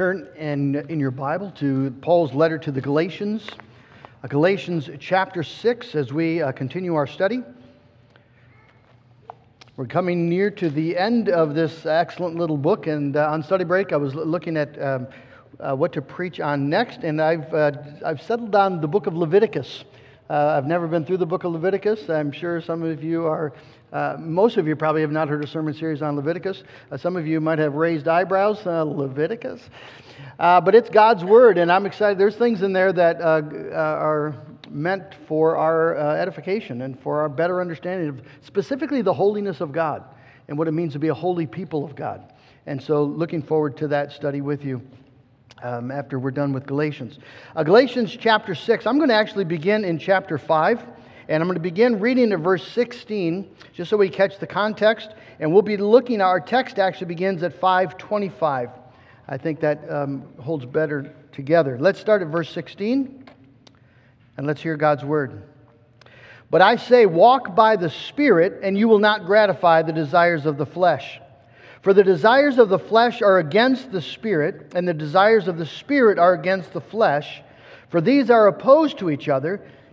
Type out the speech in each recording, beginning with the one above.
Turn in, in your Bible to Paul's letter to the Galatians, uh, Galatians chapter 6, as we uh, continue our study. We're coming near to the end of this excellent little book, and uh, on study break, I was looking at um, what to preach on next, and I've, I've settled on the book of Leviticus. Uh, I've never been through the book of Leviticus. I'm sure some of you are, uh, most of you probably have not heard a sermon series on Leviticus. Uh, some of you might have raised eyebrows, uh, Leviticus. Uh, but it's God's Word, and I'm excited. There's things in there that uh, are meant for our edification and for our better understanding of specifically the holiness of God and what it means to be a holy people of God. And so, looking forward to that study with you um, after we're done with Galatians. Uh, Galatians chapter 6, I'm going to actually begin in chapter 5, and I'm going to begin reading at verse 16, just so we catch the context. And we'll be looking, our text actually begins at 525. I think that um, holds better together. Let's start at verse 16, and let's hear God's word. But I say, walk by the Spirit, and you will not gratify the desires of the flesh. For the desires of the flesh are against the Spirit, and the desires of the Spirit are against the flesh. For these are opposed to each other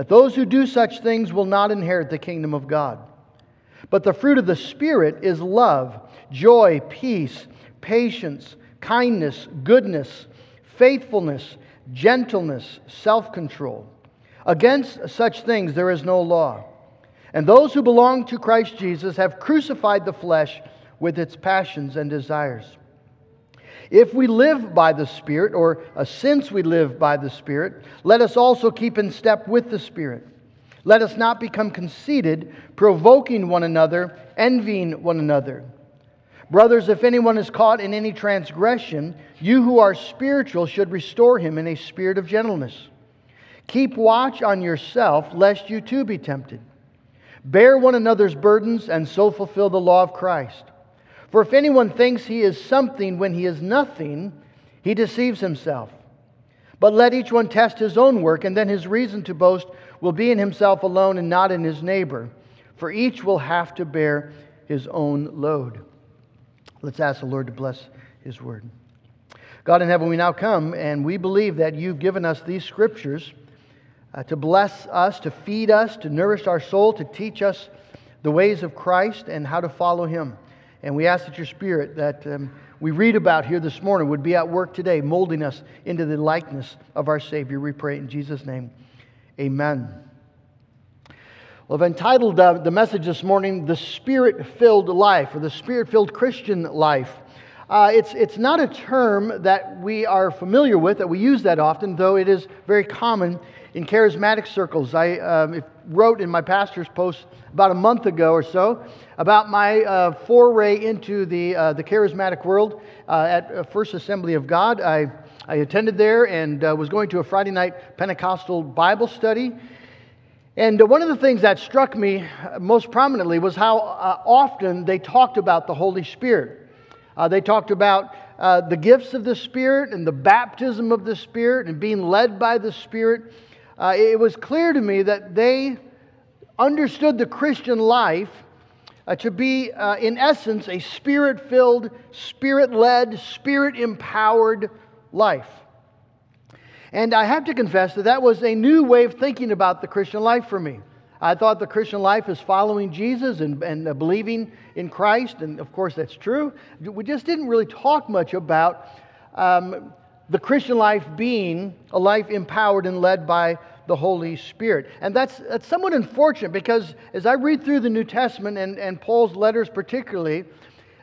that those who do such things will not inherit the kingdom of God. But the fruit of the Spirit is love, joy, peace, patience, kindness, goodness, faithfulness, gentleness, self control. Against such things there is no law. And those who belong to Christ Jesus have crucified the flesh with its passions and desires. If we live by the Spirit, or uh, since we live by the Spirit, let us also keep in step with the Spirit. Let us not become conceited, provoking one another, envying one another. Brothers, if anyone is caught in any transgression, you who are spiritual should restore him in a spirit of gentleness. Keep watch on yourself, lest you too be tempted. Bear one another's burdens, and so fulfill the law of Christ. For if anyone thinks he is something when he is nothing, he deceives himself. But let each one test his own work, and then his reason to boast will be in himself alone and not in his neighbor. For each will have to bear his own load. Let's ask the Lord to bless his word. God in heaven, we now come, and we believe that you've given us these scriptures uh, to bless us, to feed us, to nourish our soul, to teach us the ways of Christ and how to follow him. And we ask that your spirit that um, we read about here this morning would be at work today, molding us into the likeness of our Savior. We pray in Jesus' name. Amen. Well, I've entitled uh, the message this morning, The Spirit Filled Life, or The Spirit Filled Christian Life. Uh, it's, it's not a term that we are familiar with, that we use that often, though it is very common in charismatic circles. I um, wrote in my pastor's post about a month ago or so about my uh, foray into the, uh, the charismatic world uh, at First Assembly of God. I, I attended there and uh, was going to a Friday night Pentecostal Bible study. And uh, one of the things that struck me most prominently was how uh, often they talked about the Holy Spirit. they talked about the gifts of the Spirit and the baptism of the Spirit and being led by the Spirit uh, it was clear to me that they understood the Christian life uh, to be, uh, in essence, a spirit filled, spirit led, spirit empowered life. And I have to confess that that was a new way of thinking about the Christian life for me. I thought the Christian life is following Jesus and, and uh, believing in Christ, and of course that's true. We just didn't really talk much about um, the Christian life being a life empowered and led by the Holy Spirit. And that's, that's somewhat unfortunate because as I read through the New Testament and, and Paul's letters particularly,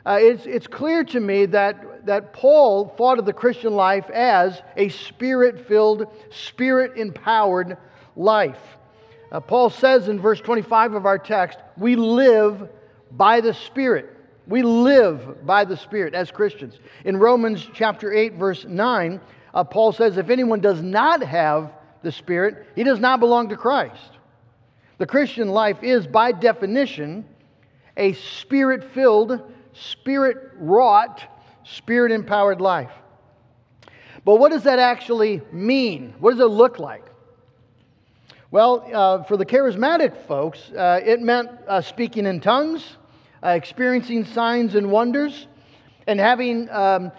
uh, it's, it's clear to me that, that Paul thought of the Christian life as a spirit filled, spirit empowered life. Uh, Paul says in verse 25 of our text, we live by the Spirit. We live by the Spirit as Christians. In Romans chapter 8, verse 9, uh, Paul says if anyone does not have the Spirit, he does not belong to Christ. The Christian life is, by definition, a spirit filled, spirit wrought, spirit empowered life. But what does that actually mean? What does it look like? Well, uh, for the charismatic folks, uh, it meant uh, speaking in tongues, uh, experiencing signs and wonders, and having um,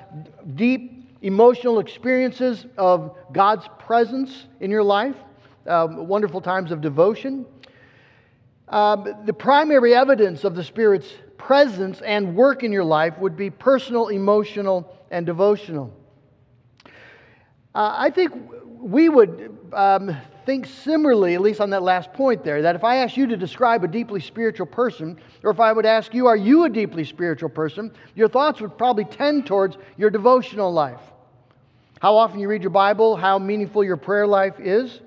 deep emotional experiences of God's presence in your life, um, wonderful times of devotion. Um, the primary evidence of the Spirit's presence and work in your life would be personal, emotional, and devotional. Uh, I think we would um, think similarly, at least on that last point there, that if I asked you to describe a deeply spiritual person, or if I would ask you, are you a deeply spiritual person, your thoughts would probably tend towards your devotional life. How often you read your Bible, how meaningful your prayer life is.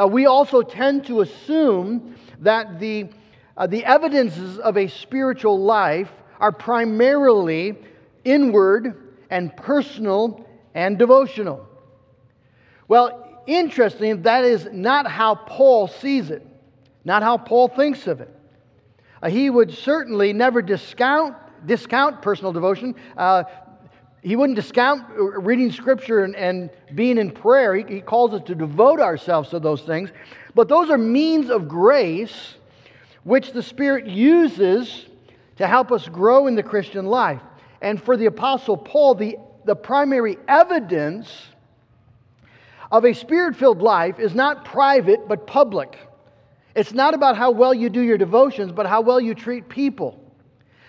Uh, we also tend to assume that the, uh, the evidences of a spiritual life are primarily inward and personal and devotional. Well, interesting, that is not how Paul sees it, not how Paul thinks of it. Uh, he would certainly never discount, discount personal devotion. Uh, he wouldn't discount reading scripture and, and being in prayer. He, he calls us to devote ourselves to those things. But those are means of grace which the Spirit uses to help us grow in the Christian life. And for the Apostle Paul, the, the primary evidence of a spirit filled life is not private but public. It's not about how well you do your devotions, but how well you treat people.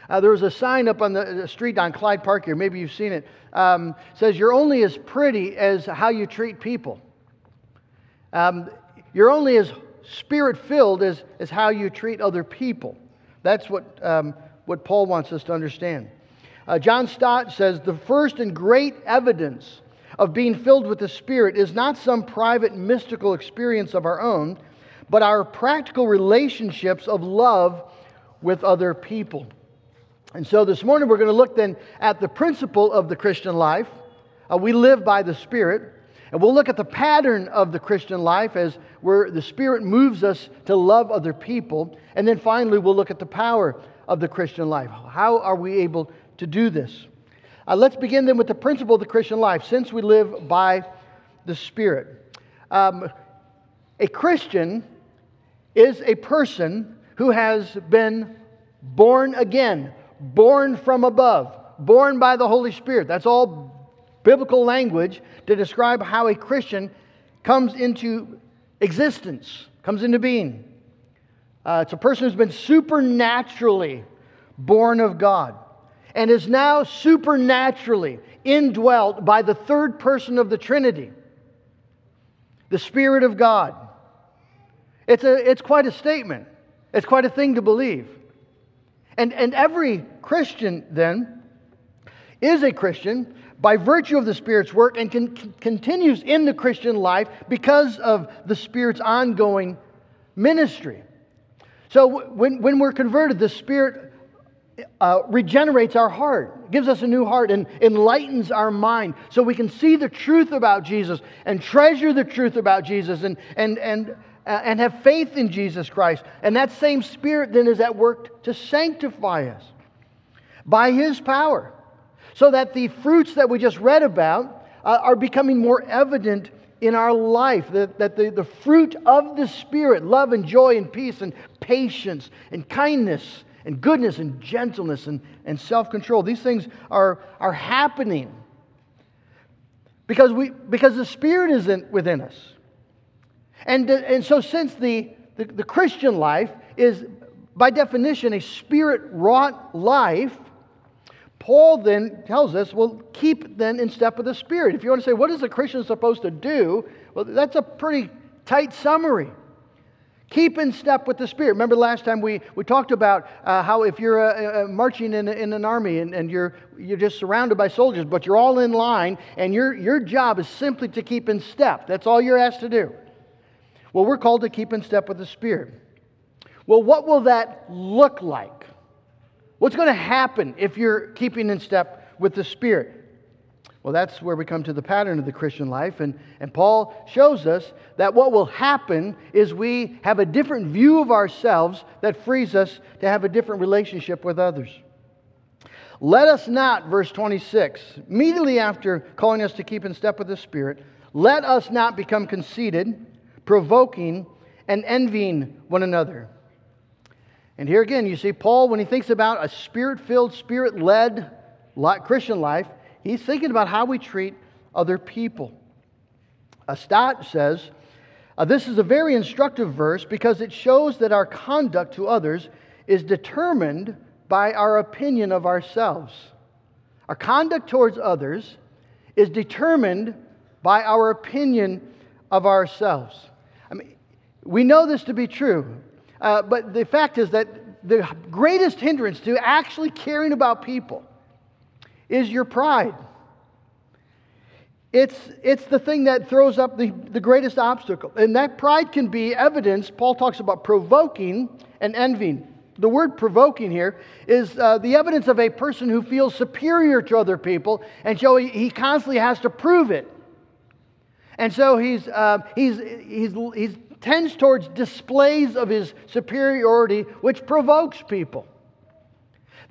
Uh, there was a sign up on the street on Clyde Park here, maybe you've seen it, um, says, You're only as pretty as how you treat people. Um, you're only as spirit filled as, as how you treat other people. That's what, um, what Paul wants us to understand. Uh, John Stott says, The first and great evidence of being filled with the Spirit is not some private mystical experience of our own, but our practical relationships of love with other people. And so this morning we're going to look then at the principle of the Christian life. Uh, we live by the Spirit. And we'll look at the pattern of the Christian life as where the Spirit moves us to love other people. And then finally, we'll look at the power of the Christian life. How are we able to do this? Uh, let's begin then with the principle of the Christian life, since we live by the Spirit. Um, a Christian is a person who has been born again, born from above, born by the Holy Spirit. That's all biblical language to describe how a Christian comes into existence, comes into being. Uh, it's a person who's been supernaturally born of God and is now supernaturally indwelt by the third person of the Trinity, the Spirit of God. It's, a, it's quite a statement, it's quite a thing to believe. And, and every Christian, then, is a Christian by virtue of the Spirit's work and con- continues in the Christian life because of the Spirit's ongoing ministry. So when, when we're converted, the Spirit uh, regenerates our heart, gives us a new heart, and enlightens our mind so we can see the truth about Jesus and treasure the truth about Jesus and, and, and, uh, and have faith in Jesus Christ. And that same Spirit then is at work to sanctify us by His power so that the fruits that we just read about uh, are becoming more evident in our life. That, that the, the fruit of the Spirit, love and joy and peace and patience and kindness, and goodness and gentleness and, and self control. These things are, are happening because, we, because the Spirit is in, within us. And, uh, and so, since the, the, the Christian life is, by definition, a spirit wrought life, Paul then tells us, well, keep then in step with the Spirit. If you want to say, what is a Christian supposed to do? Well, that's a pretty tight summary. Keep in step with the Spirit. Remember last time we, we talked about uh, how if you're uh, uh, marching in, in an army and, and you're, you're just surrounded by soldiers, but you're all in line, and your, your job is simply to keep in step. That's all you're asked to do. Well, we're called to keep in step with the Spirit. Well, what will that look like? What's going to happen if you're keeping in step with the Spirit? Well, that's where we come to the pattern of the Christian life. And, and Paul shows us that what will happen is we have a different view of ourselves that frees us to have a different relationship with others. Let us not, verse 26, immediately after calling us to keep in step with the Spirit, let us not become conceited, provoking, and envying one another. And here again, you see, Paul, when he thinks about a spirit filled, spirit led Christian life, He's thinking about how we treat other people. A Stott says, uh, This is a very instructive verse because it shows that our conduct to others is determined by our opinion of ourselves. Our conduct towards others is determined by our opinion of ourselves. I mean, we know this to be true, uh, but the fact is that the greatest hindrance to actually caring about people is your pride. It's, it's the thing that throws up the, the greatest obstacle. And that pride can be evidenced. Paul talks about provoking and envying. The word provoking here is uh, the evidence of a person who feels superior to other people, and so he, he constantly has to prove it. And so he's, uh, he's, he's, he's tends towards displays of his superiority, which provokes people.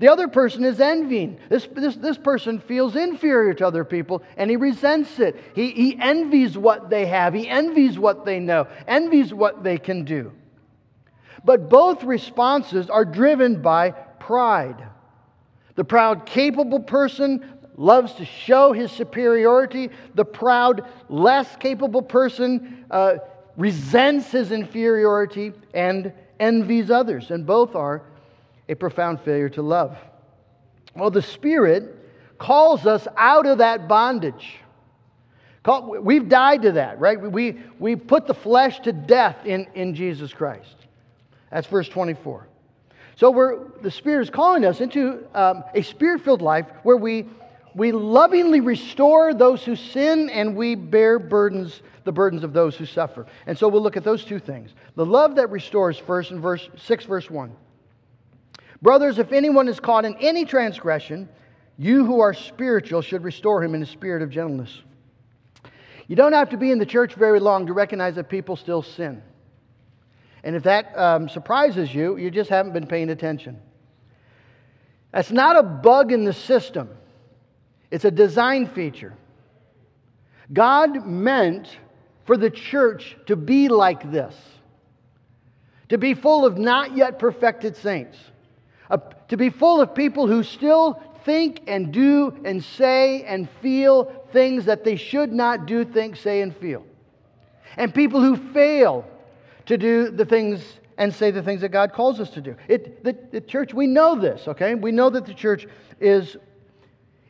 The other person is envying. This, this, this person feels inferior to other people and he resents it. He, he envies what they have, he envies what they know, envies what they can do. But both responses are driven by pride. The proud, capable person loves to show his superiority. The proud, less capable person uh, resents his inferiority and envies others. And both are a profound failure to love. Well, the Spirit calls us out of that bondage. We've died to that, right? We, we put the flesh to death in, in Jesus Christ. That's verse 24. So we're, the Spirit is calling us into um, a spirit filled life where we, we lovingly restore those who sin and we bear burdens, the burdens of those who suffer. And so we'll look at those two things. The love that restores first in verse 6, verse 1. Brothers, if anyone is caught in any transgression, you who are spiritual should restore him in a spirit of gentleness. You don't have to be in the church very long to recognize that people still sin. And if that um, surprises you, you just haven't been paying attention. That's not a bug in the system, it's a design feature. God meant for the church to be like this, to be full of not yet perfected saints to be full of people who still think and do and say and feel things that they should not do, think, say, and feel. And people who fail to do the things and say the things that God calls us to do. It, the, the church, we know this, okay? We know that the church is,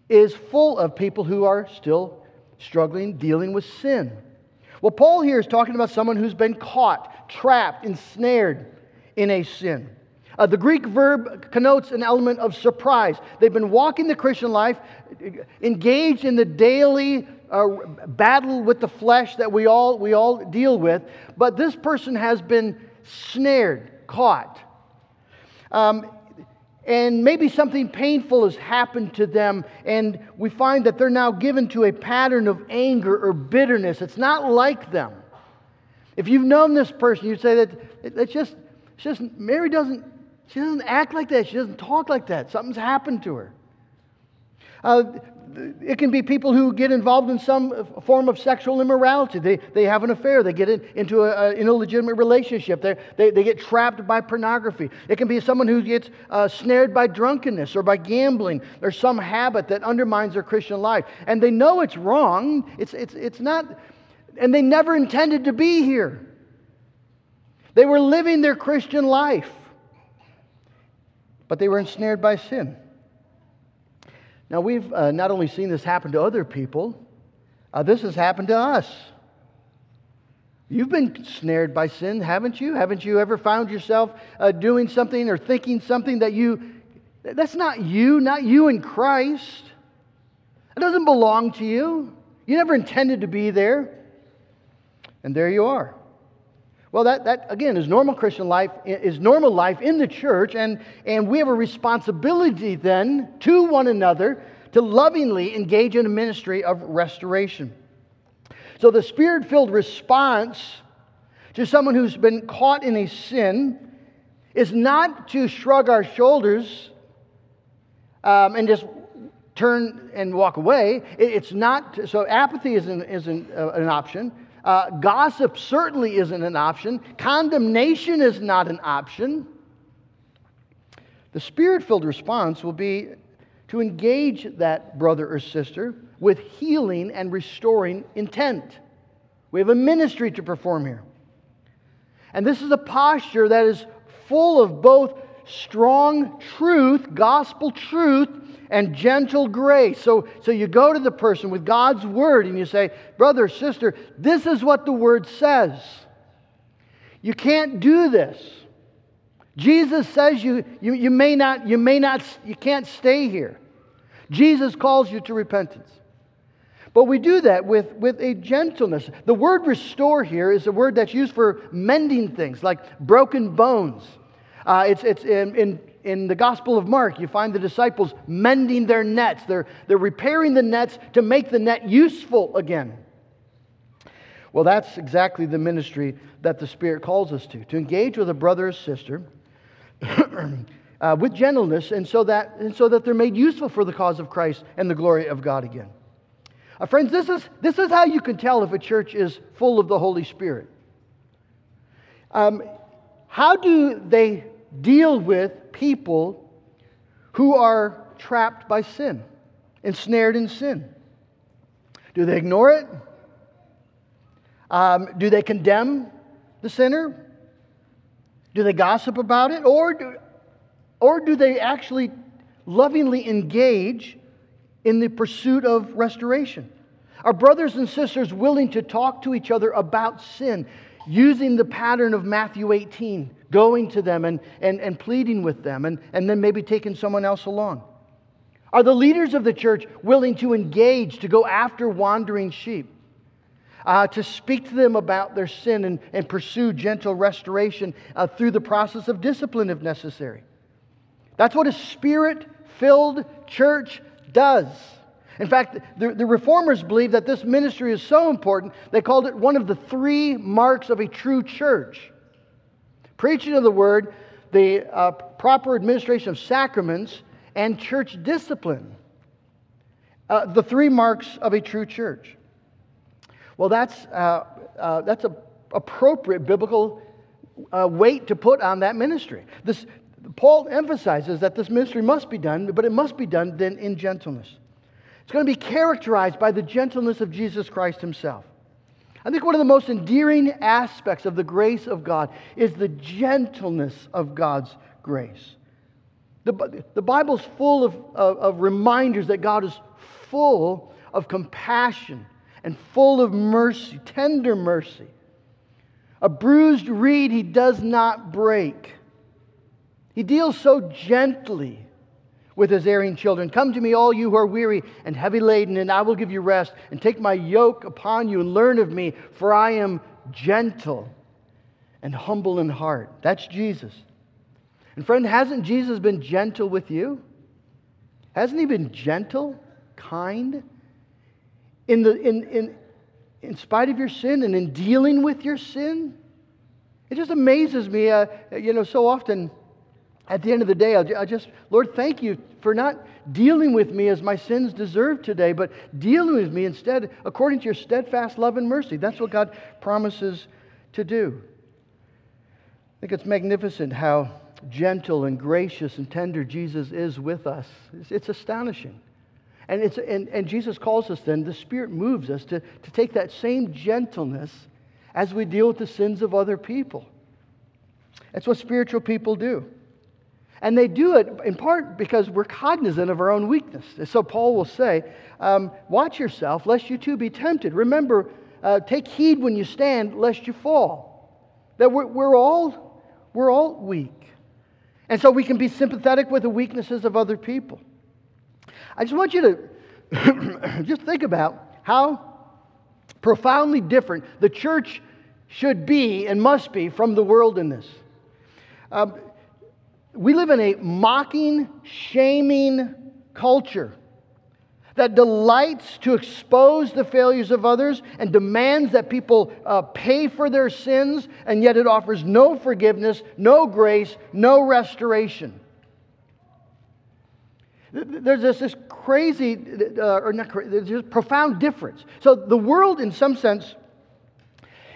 is full of people who are still struggling, dealing with sin. Well, Paul here is talking about someone who's been caught, trapped, ensnared in a sin. Uh, the Greek verb connotes an element of surprise. They've been walking the Christian life, engaged in the daily uh, battle with the flesh that we all, we all deal with, but this person has been snared, caught. Um, and maybe something painful has happened to them, and we find that they're now given to a pattern of anger or bitterness. It's not like them. If you've known this person, you'd say that it's just, it's just Mary doesn't she doesn't act like that. She doesn't talk like that. Something's happened to her. Uh, it can be people who get involved in some form of sexual immorality. They, they have an affair. They get in, into an illegitimate relationship. They, they, they get trapped by pornography. It can be someone who gets uh, snared by drunkenness or by gambling or some habit that undermines their Christian life. And they know it's wrong. It's, it's, it's not, and they never intended to be here. They were living their Christian life but they were ensnared by sin. Now, we've uh, not only seen this happen to other people, uh, this has happened to us. You've been snared by sin, haven't you? Haven't you ever found yourself uh, doing something or thinking something that you, that's not you, not you in Christ? It doesn't belong to you. You never intended to be there. And there you are. Well, that, that again is normal Christian life, is normal life in the church, and, and we have a responsibility then to one another to lovingly engage in a ministry of restoration. So the spirit filled response to someone who's been caught in a sin is not to shrug our shoulders um, and just turn and walk away. It's not, so apathy isn't, isn't uh, an option. Uh, gossip certainly isn't an option. Condemnation is not an option. The spirit filled response will be to engage that brother or sister with healing and restoring intent. We have a ministry to perform here. And this is a posture that is full of both strong truth, gospel truth, and gentle grace. So, so you go to the person with God's word and you say, Brother, sister, this is what the word says. You can't do this. Jesus says you, you, you may not, you may not, you can't stay here. Jesus calls you to repentance. But we do that with, with a gentleness. The word restore here is a word that's used for mending things, like broken bones. Uh, it's it's in, in, in the Gospel of Mark, you find the disciples mending their nets. They're, they're repairing the nets to make the net useful again. Well, that's exactly the ministry that the Spirit calls us to to engage with a brother or sister uh, with gentleness, and so, that, and so that they're made useful for the cause of Christ and the glory of God again. Uh, friends, this is, this is how you can tell if a church is full of the Holy Spirit. Um, how do they deal with people who are trapped by sin, ensnared in sin? Do they ignore it? Um, do they condemn the sinner? Do they gossip about it? Or do, or do they actually lovingly engage in the pursuit of restoration? Are brothers and sisters willing to talk to each other about sin using the pattern of Matthew 18, going to them and, and, and pleading with them, and, and then maybe taking someone else along? Are the leaders of the church willing to engage, to go after wandering sheep? Uh, to speak to them about their sin and, and pursue gentle restoration uh, through the process of discipline if necessary. That's what a spirit filled church does. In fact, the, the reformers believe that this ministry is so important, they called it one of the three marks of a true church preaching of the word, the uh, proper administration of sacraments, and church discipline. Uh, the three marks of a true church. Well, that's, uh, uh that's a appropriate biblical uh, weight to put on that ministry. This, Paul emphasizes that this ministry must be done, but it must be done then in gentleness. It's going to be characterized by the gentleness of Jesus Christ himself. I think one of the most endearing aspects of the grace of God is the gentleness of God's grace. The, the Bible's full of, of, of reminders that God is full of compassion and full of mercy, tender mercy. A bruised reed he does not break. He deals so gently with his erring children. Come to me, all you who are weary and heavy laden, and I will give you rest. And take my yoke upon you and learn of me, for I am gentle and humble in heart. That's Jesus. And friend, hasn't Jesus been gentle with you? Hasn't he been gentle, kind? In, the, in, in, in spite of your sin and in dealing with your sin? It just amazes me, uh, you know, so often at the end of the day, I just, Lord, thank you for not dealing with me as my sins deserve today, but dealing with me instead according to your steadfast love and mercy. That's what God promises to do. I think it's magnificent how gentle and gracious and tender Jesus is with us. It's, it's astonishing. And, it's, and, and Jesus calls us then, the Spirit moves us to, to take that same gentleness as we deal with the sins of other people. That's what spiritual people do. And they do it in part because we're cognizant of our own weakness. And So Paul will say, um, Watch yourself, lest you too be tempted. Remember, uh, take heed when you stand, lest you fall. That we're, we're, all, we're all weak. And so we can be sympathetic with the weaknesses of other people. I just want you to just think about how profoundly different the church should be and must be from the world in this. Um, we live in a mocking, shaming culture. that delights to expose the failures of others and demands that people uh, pay for their sins, and yet it offers no forgiveness, no grace, no restoration. There's this, this crazy, uh, or not crazy, there's this profound difference. So the world, in some sense,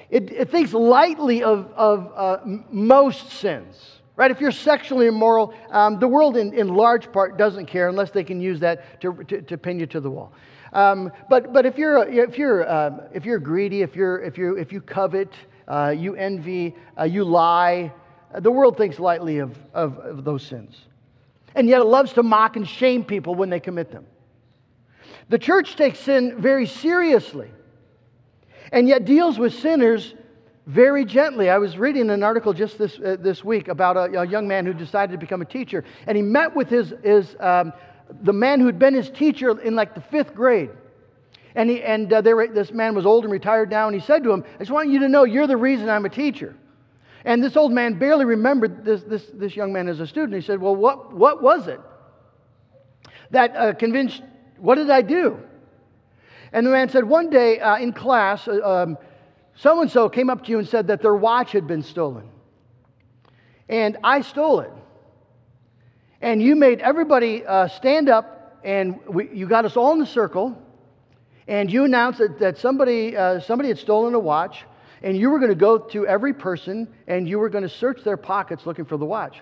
it, it thinks lightly of, of uh, most sins. Right? If you're sexually immoral, um, the world in, in large part doesn't care unless they can use that to, to, to pin you to the wall. Um, but, but if you're, if you're, uh, if you're greedy, if, you're, if, you if you covet, uh, you envy, uh, you lie, the world thinks lightly of, of, of those sins and yet it loves to mock and shame people when they commit them. The church takes sin very seriously and yet deals with sinners very gently. I was reading an article just this, uh, this week about a, a, young man who decided to become a teacher, and he met with his, his, um, the man who had been his teacher in like the fifth grade. And, he, and uh, were, this man was old and retired now, and he said to him, I just want you to know you're the reason I'm a teacher. And this old man barely remembered this, this, this young man as a student. He said, Well, what, what was it that uh, convinced, what did I do? And the man said, One day uh, in class, so and so came up to you and said that their watch had been stolen. And I stole it. And you made everybody uh, stand up, and we, you got us all in the circle, and you announced that, that somebody, uh, somebody had stolen a watch and you were going to go to every person and you were going to search their pockets looking for the watch.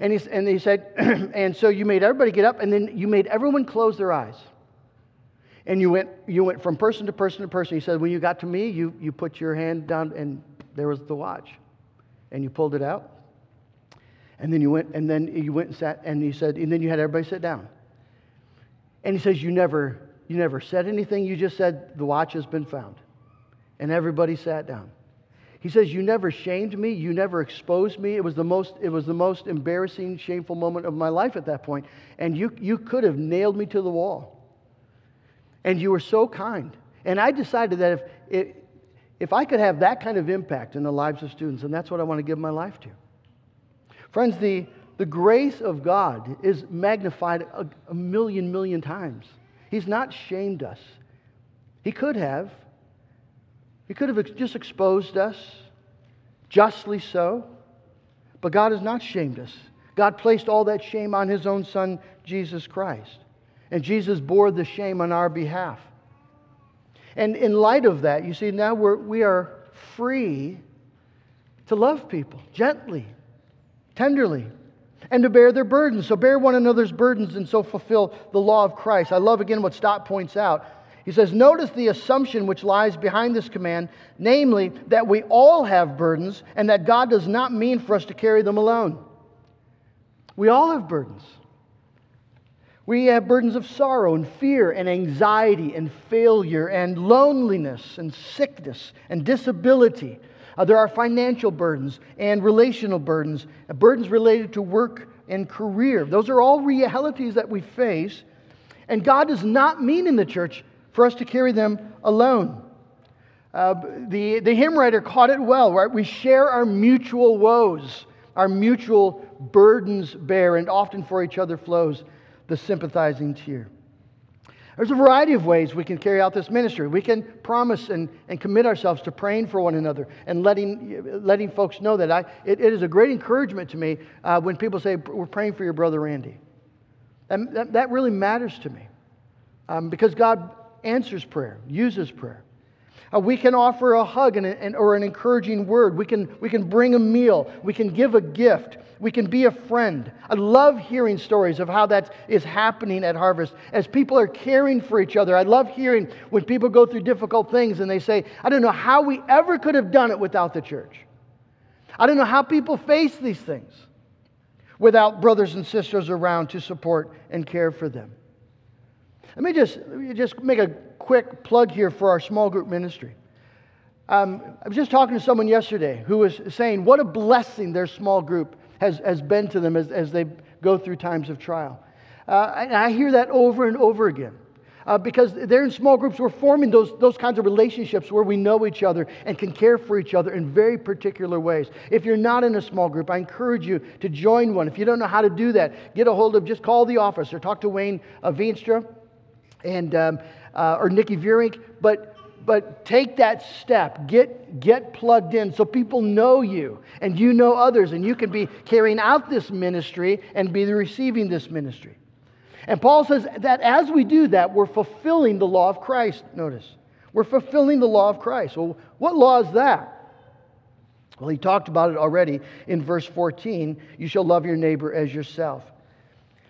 And he, and he said, and so you made everybody get up, and then you made everyone close their eyes. And you went, you went from person to person to person. He said, when you got to me, you, you put your hand down, and there was the watch. And you pulled it out. And then you went, and then you went and sat, and he said, and then you had everybody sit down. And he says, you never, you never said anything. You just said, the watch has been found. And everybody sat down. He says, You never shamed me. You never exposed me. It was the most, it was the most embarrassing, shameful moment of my life at that point. And you, you could have nailed me to the wall. And you were so kind. And I decided that if, if, if I could have that kind of impact in the lives of students, and that's what I want to give my life to. Friends, the, the grace of God is magnified a, a million, million times. He's not shamed us. He could have. He could have just exposed us, justly so. But God has not shamed us. God placed all that shame on His own Son, Jesus Christ. And Jesus bore the shame on our behalf. And in light of that, you see, now we're, we are free to love people gently, tenderly, and to bear their burdens. So bear one another's burdens and so fulfill the law of Christ. I love again what Stott points out. He says, Notice the assumption which lies behind this command, namely that we all have burdens and that God does not mean for us to carry them alone. We all have burdens. We have burdens of sorrow and fear and anxiety and failure and loneliness and sickness and disability. Uh, there are financial burdens and relational burdens, uh, burdens related to work and career. Those are all realities that we face. And God does not mean in the church for us to carry them alone. Uh, the, the hymn writer caught it well, right? We share our mutual woes, our mutual burdens bear, and often for each other flows the sympathizing tear. There's a variety of ways we can carry out this ministry. We can promise and, and commit ourselves to praying for one another and letting, letting folks know that. I, it, it is a great encouragement to me uh, when people say, We're praying for your brother Randy. And that, that really matters to me um, because God answers prayer, uses prayer. Uh, we can offer a hug and, and, or an encouraging word. We can, we can bring a meal. We can give a gift. We can be a friend. I love hearing stories of how that is happening at Harvest as people are caring for each other. I love hearing when people go through difficult things and they say, I don't know how we ever could have done it without the church. I don't know how people face these things without brothers and sisters around to support and care for them. Let me just, let me just make a quick plug here for our small group ministry. Um, I was just talking to someone yesterday who was saying what a blessing their small group has, has been to them as, as they go through times of trial. Uh, and I hear that over and over again. Uh, because they're in small groups, we're forming those, those kinds of relationships where we know each other and can care for each other in very particular ways. If you're not in a small group, I encourage you to join one. If you don't know how to do that, get a hold of, just call the office or talk to Wayne uh, Veenstra and um, uh, or Nikki Vierink, but but take that step. Get get plugged in so people know you and you know others, and you can be carrying out this ministry and be receiving this ministry. And Paul says that as we do that, we're fulfilling the law of Christ. Notice, we're fulfilling the law of Christ. Well, what law is that? Well, he talked about it already in verse 14. You shall love your neighbor as yourself.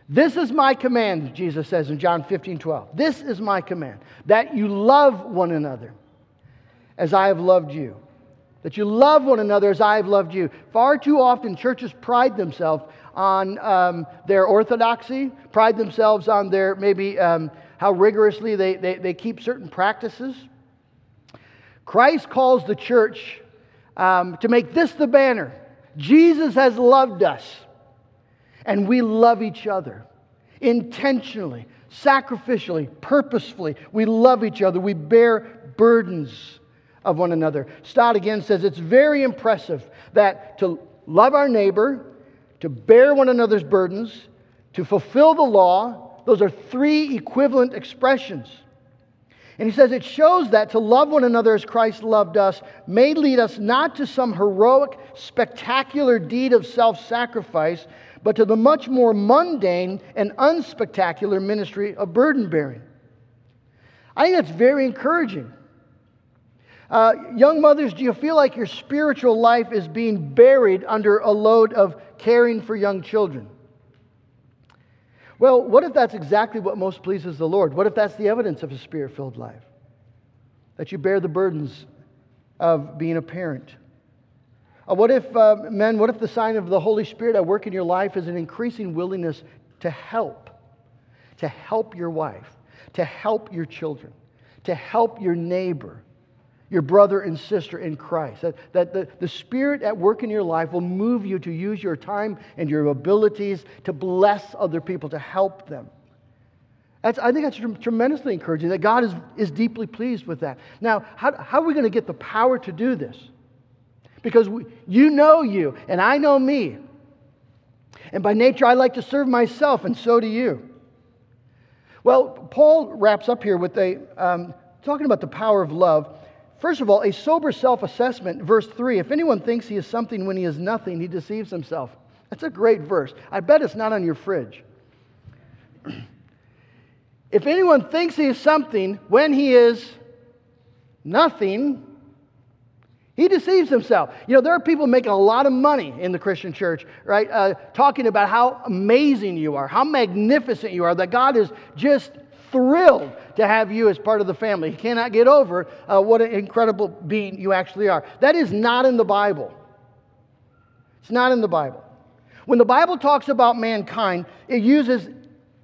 This is my command, Jesus says in John 15, 12. This is my command that you love one another as I have loved you. That you love one another as I have loved you. Far too often, churches pride themselves on um, their orthodoxy, pride themselves on their maybe um, how rigorously they, they, they, keep certain practices. Christ calls the church um, to make this the banner Jesus has loved us and we love each other intentionally, sacrificially, purposefully. We love each other. We bear burdens of one another. Stott again says it's very impressive that to love our neighbor, to bear one another's burdens, to fulfill the law, those are three equivalent expressions. And he says it shows that to love one another as Christ loved us may lead us not to some heroic, spectacular deed of self sacrifice, but to the much more mundane and unspectacular ministry of burden bearing. I think that's very encouraging. Uh, young mothers, do you feel like your spiritual life is being buried under a load of caring for young children? Well, what if that's exactly what most pleases the Lord? What if that's the evidence of a spirit filled life? That you bear the burdens of being a parent uh, what if, uh, men, what if the sign of the Holy Spirit at work in your life is an increasing willingness to help, to help your wife, to help your children, to help your neighbor, your brother and sister in Christ? That, that the, the Spirit at work in your life will move you to use your time and your abilities to bless other people, to help them. That's, I think that's tremendously encouraging that God is, is deeply pleased with that. Now, how, how are we going to get the power to do this? Because we, you know you and I know me. And by nature, I like to serve myself, and so do you. Well, Paul wraps up here with a um, talking about the power of love. First of all, a sober self assessment, verse 3. If anyone thinks he is something when he is nothing, he deceives himself. That's a great verse. I bet it's not on your fridge. if anyone thinks he is something when he is nothing, he deceives himself. You know, there are people making a lot of money in the Christian church, right? Uh, talking about how amazing you are, how magnificent you are, that God is just thrilled to have you as part of the family. He cannot get over uh, what an incredible being you actually are. That is not in the Bible. It's not in the Bible. When the Bible talks about mankind, it uses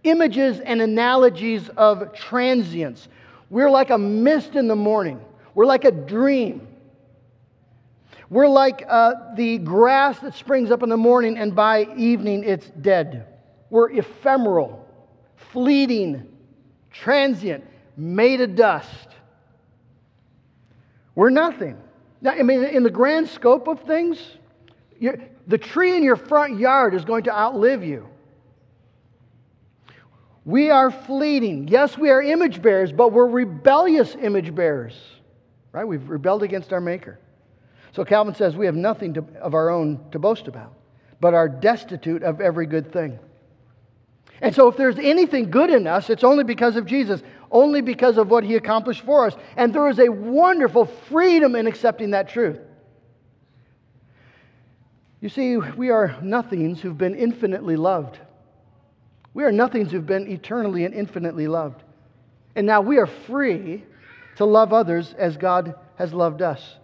images and analogies of transience. We're like a mist in the morning, we're like a dream. We're like uh, the grass that springs up in the morning and by evening it's dead. We're ephemeral, fleeting, transient, made of dust. We're nothing. Now, I mean, in the grand scope of things, the tree in your front yard is going to outlive you. We are fleeting. Yes, we are image bearers, but we're rebellious image bearers. Right? We've rebelled against our Maker. So Calvin says we have nothing to, of our own to boast about, but are destitute of every good thing. And so, if there's anything good in us, it's only because of Jesus, only because of what he accomplished for us. And there is a wonderful freedom in accepting that truth. You see, we are nothings who've been infinitely loved. We are nothings who've been eternally and infinitely loved. And now we are free to love others as God has loved us.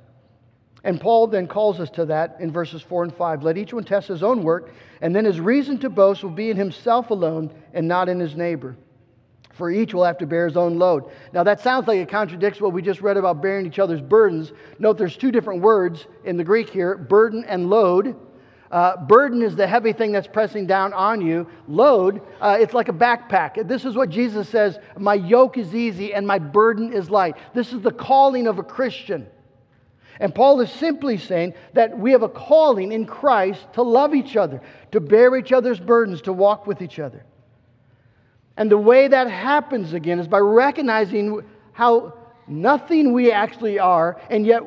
And Paul then calls us to that in verses 4 and 5. Let each one test his own work, and then his reason to boast will be in himself alone and not in his neighbor. For each will have to bear his own load. Now, that sounds like it contradicts what we just read about bearing each other's burdens. Note there's two different words in the Greek here burden and load. Uh, burden is the heavy thing that's pressing down on you. Load, uh, it's like a backpack. This is what Jesus says My yoke is easy and my burden is light. This is the calling of a Christian. And Paul is simply saying that we have a calling in Christ to love each other, to bear each other's burdens, to walk with each other. And the way that happens again is by recognizing how nothing we actually are, and yet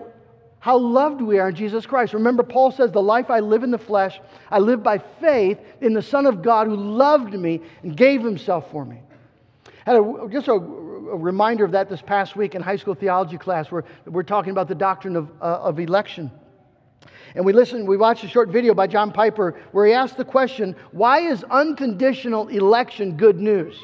how loved we are in Jesus Christ. Remember, Paul says, The life I live in the flesh, I live by faith in the Son of God who loved me and gave himself for me. Had a, just a, a, reminder of that this past week in high school theology class, where we're talking about the doctrine of, uh, of election. And we listened, we watched a short video by John Piper where he asked the question why is unconditional election good news?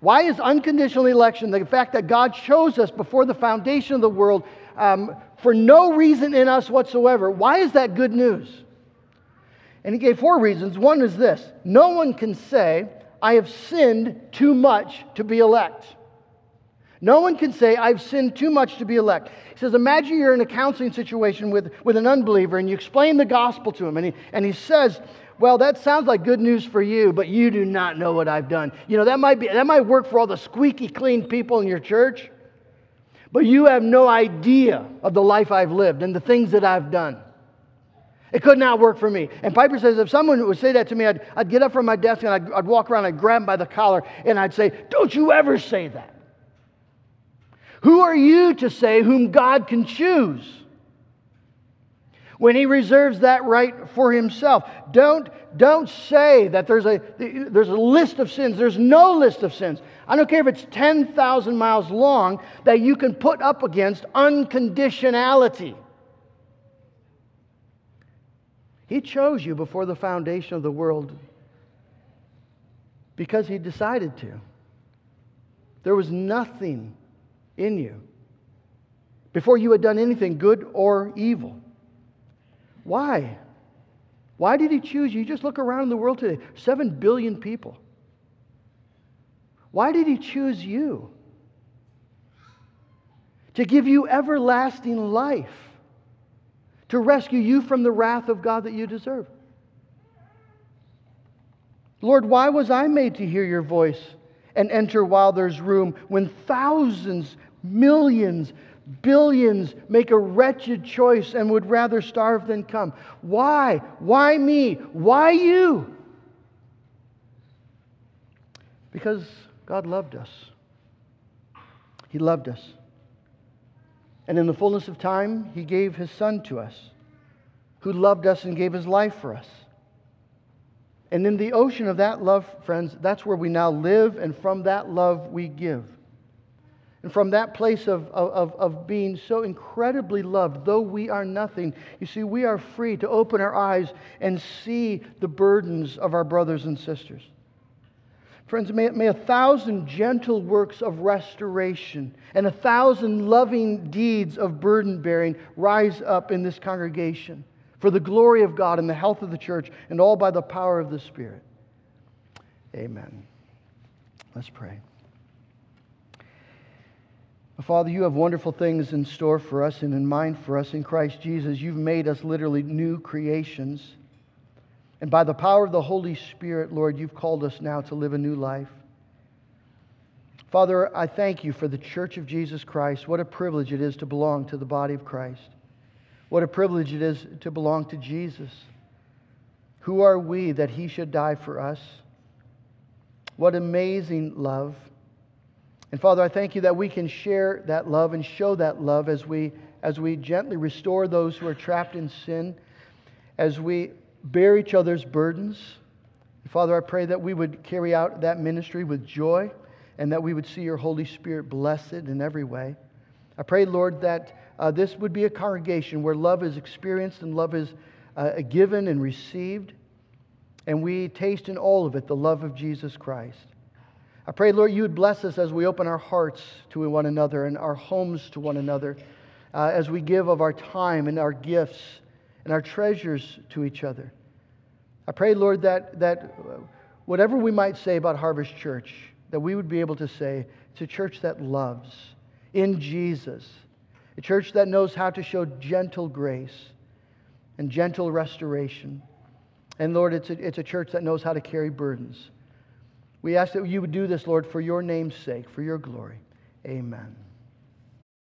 Why is unconditional election, the fact that God chose us before the foundation of the world, um, for no reason in us whatsoever. Why is that good news? And he gave four reasons. One is this no one can say, I have sinned too much to be elect. No one can say, I've sinned too much to be elect. He says, Imagine you're in a counseling situation with, with an unbeliever and you explain the gospel to him, and he, and he says, well, that sounds like good news for you, but you do not know what I've done. You know, that might, be, that might work for all the squeaky clean people in your church. But you have no idea of the life I've lived and the things that I've done. It could not work for me. And Piper says, if someone would say that to me, I'd, I'd get up from my desk and I'd, I'd walk around, I'd grab him by the collar, and I'd say, Don't you ever say that. Who are you to say whom God can choose? When he reserves that right for himself. Don't, don't say that there's a, there's a list of sins. There's no list of sins. I don't care if it's 10,000 miles long that you can put up against unconditionality. He chose you before the foundation of the world because He decided to. There was nothing in you before you had done anything good or evil. Why? Why did He choose you? Just look around the world today 7 billion people. Why did he choose you? To give you everlasting life, to rescue you from the wrath of God that you deserve. Lord, why was I made to hear your voice and enter while there's room when thousands, millions, billions make a wretched choice and would rather starve than come? Why? Why me? Why you? Because God loved us. He loved us. And in the fullness of time, He gave His Son to us, who loved us and gave His life for us. And in the ocean of that love, friends, that's where we now live, and from that love we give. And from that place of, of, of being so incredibly loved, though we are nothing, you see, we are free to open our eyes and see the burdens of our brothers and sisters. Friends, may, may a thousand gentle works of restoration and a thousand loving deeds of burden bearing rise up in this congregation for the glory of God and the health of the church, and all by the power of the Spirit. Amen. Let's pray. Father, you have wonderful things in store for us and in mind for us in Christ Jesus. You've made us literally new creations. And by the power of the Holy Spirit, Lord, you've called us now to live a new life. Father, I thank you for the church of Jesus Christ. What a privilege it is to belong to the body of Christ. What a privilege it is to belong to Jesus. Who are we that he should die for us? What amazing love. And Father, I thank you that we can share that love and show that love as we, as we gently restore those who are trapped in sin, as we bear each other's burdens. Father, I pray that we would carry out that ministry with joy and that we would see your Holy Spirit blessed in every way. I pray, Lord, that uh, this would be a congregation where love is experienced and love is uh, given and received, and we taste in all of it the love of Jesus Christ. I pray, Lord, you would bless us as we open our hearts to one another and our homes to one another, uh, as we give of our time and our gifts and our treasures to each other. I pray, Lord, that, that whatever we might say about Harvest Church, that we would be able to say it's a church that loves in Jesus, a church that knows how to show gentle grace and gentle restoration. And Lord, it's a, it's a church that knows how to carry burdens. We ask that you would do this, Lord, for your name's sake, for your glory. Amen.